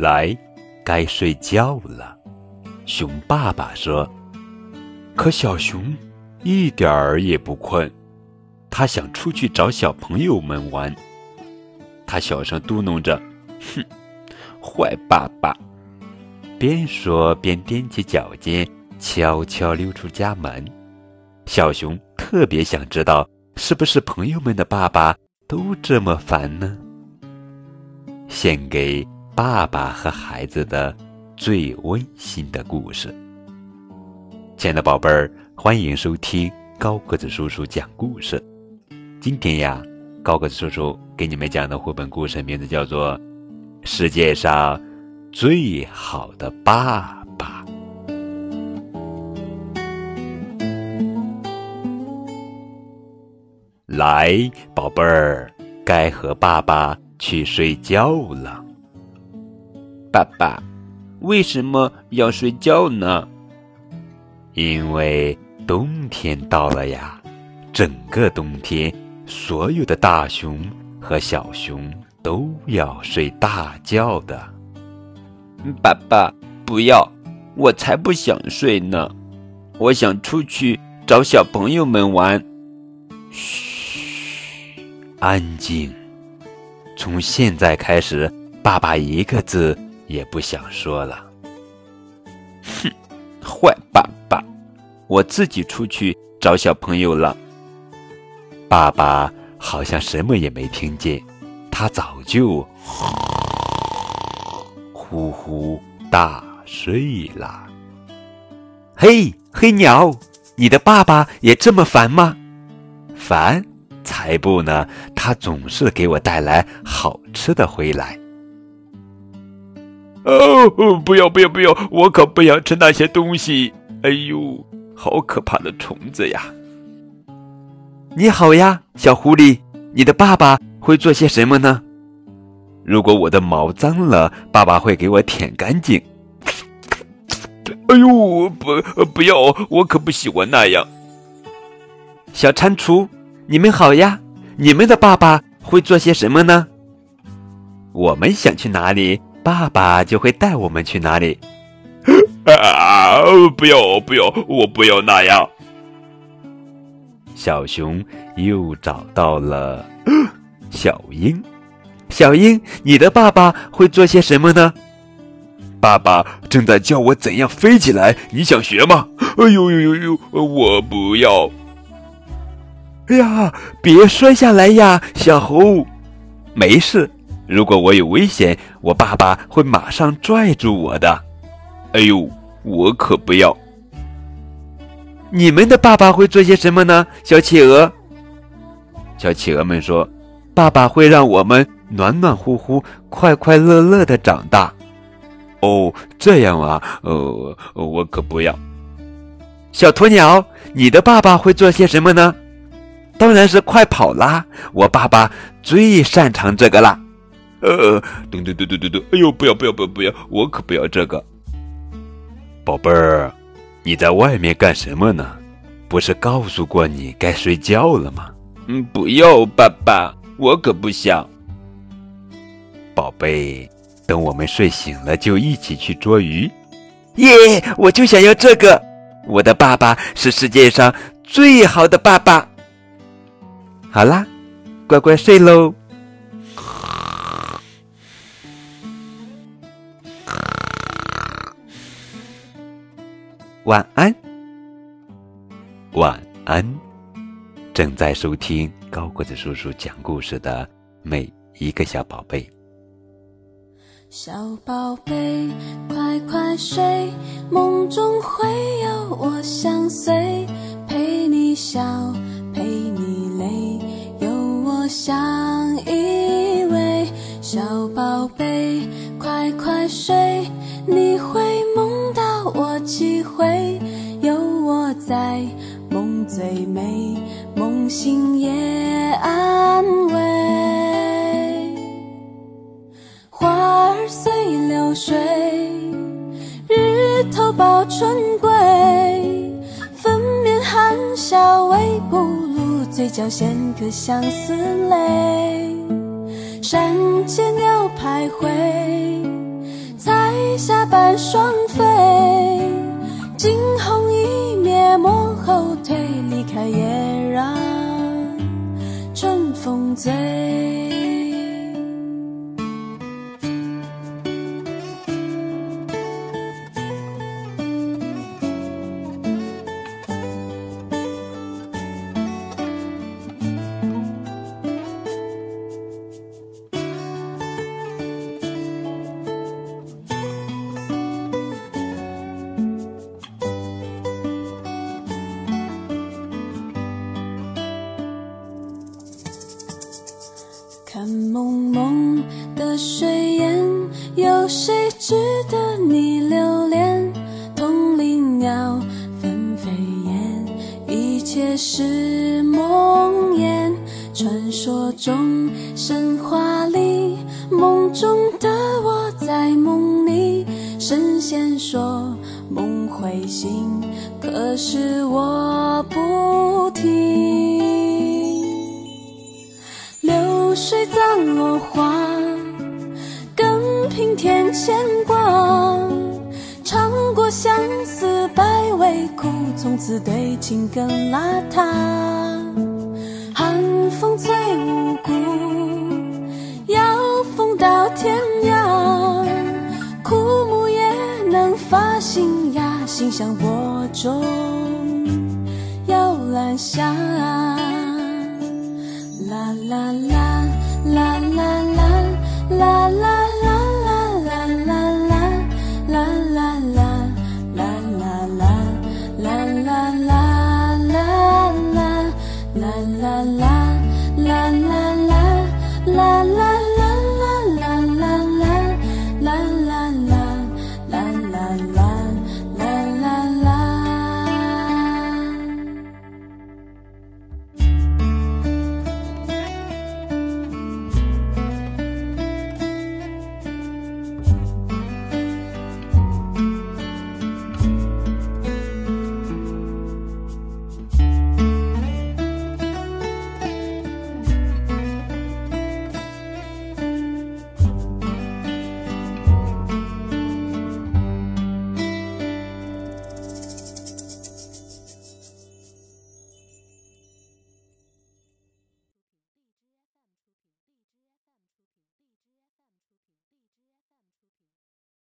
来，该睡觉了。熊爸爸说。可小熊一点儿也不困，他想出去找小朋友们玩。他小声嘟哝着：“哼，坏爸爸！”边说边踮起脚尖，悄悄溜出家门。小熊特别想知道，是不是朋友们的爸爸都这么烦呢？献给爸爸和孩子的最温馨的故事。亲爱的宝贝儿，欢迎收听高个子叔叔讲故事。今天呀，高个子叔叔给你们讲的绘本故事名字叫做《世界上最好的爸爸》。来，宝贝儿，该和爸爸去睡觉了。爸爸，为什么要睡觉呢？因为冬天到了呀，整个冬天，所有的大熊和小熊都要睡大觉的。爸爸，不要，我才不想睡呢，我想出去找小朋友们玩。嘘，安静。从现在开始，爸爸一个字也不想说了。哼，坏爸爸。我自己出去找小朋友了。爸爸好像什么也没听见，他早就呼呼大睡了。嘿，黑鸟，你的爸爸也这么烦吗？烦？才不呢！他总是给我带来好吃的回来。哦，不要不要不要！我可不想吃那些东西。哎呦！好可怕的虫子呀！你好呀，小狐狸，你的爸爸会做些什么呢？如果我的毛脏了，爸爸会给我舔干净。哎呦，不，不要，我可不喜欢那样。小蟾蜍，你们好呀，你们的爸爸会做些什么呢？我们想去哪里，爸爸就会带我们去哪里。啊！不要不要，我不要那样。小熊又找到了小鹰。小鹰，你的爸爸会做些什么呢？爸爸正在教我怎样飞起来，你想学吗？哎呦呦呦呦！我不要。哎呀，别摔下来呀，小猴。没事，如果我有危险，我爸爸会马上拽住我的。哎呦，我可不要！你们的爸爸会做些什么呢？小企鹅，小企鹅们说：“爸爸会让我们暖暖乎乎、快快乐乐的长大。”哦，这样啊，呃，我可不要。小鸵鸟，你的爸爸会做些什么呢？当然是快跑啦！我爸爸最擅长这个啦。呃，咚咚咚咚咚咚！哎呦，不要不要不要不要！我可不要这个。宝贝儿，你在外面干什么呢？不是告诉过你该睡觉了吗？嗯，不要，爸爸，我可不想。宝贝，等我们睡醒了就一起去捉鱼。耶！我就想要这个。我的爸爸是世界上最好的爸爸。好啦，乖乖睡喽。晚安，晚安！正在收听高个子叔叔讲故事的每一个小宝贝，小宝贝，快快睡，梦中会有我相随，陪你笑，陪你泪，有我相依偎。小宝贝，快快睡，在，梦最美，梦醒也安慰。花儿随流水，日头抱春归，粉面含笑微不露，嘴角衔颗相思泪。山间鸟徘徊，彩霞伴双飞，惊鸿后退，离开也让春风醉。水烟，有谁值得你留恋？同林鸟纷飞燕，一切是梦魇。传说中，神话里，梦中的我在梦里。神仙说梦会醒，可是我不听。流水葬落花，天牵挂。尝过相思百味苦，从此对情更邋遢。寒风最无辜，要风到天涯。枯木也能发新芽，心像播种，摇篮下。啦啦啦啦啦啦啦啦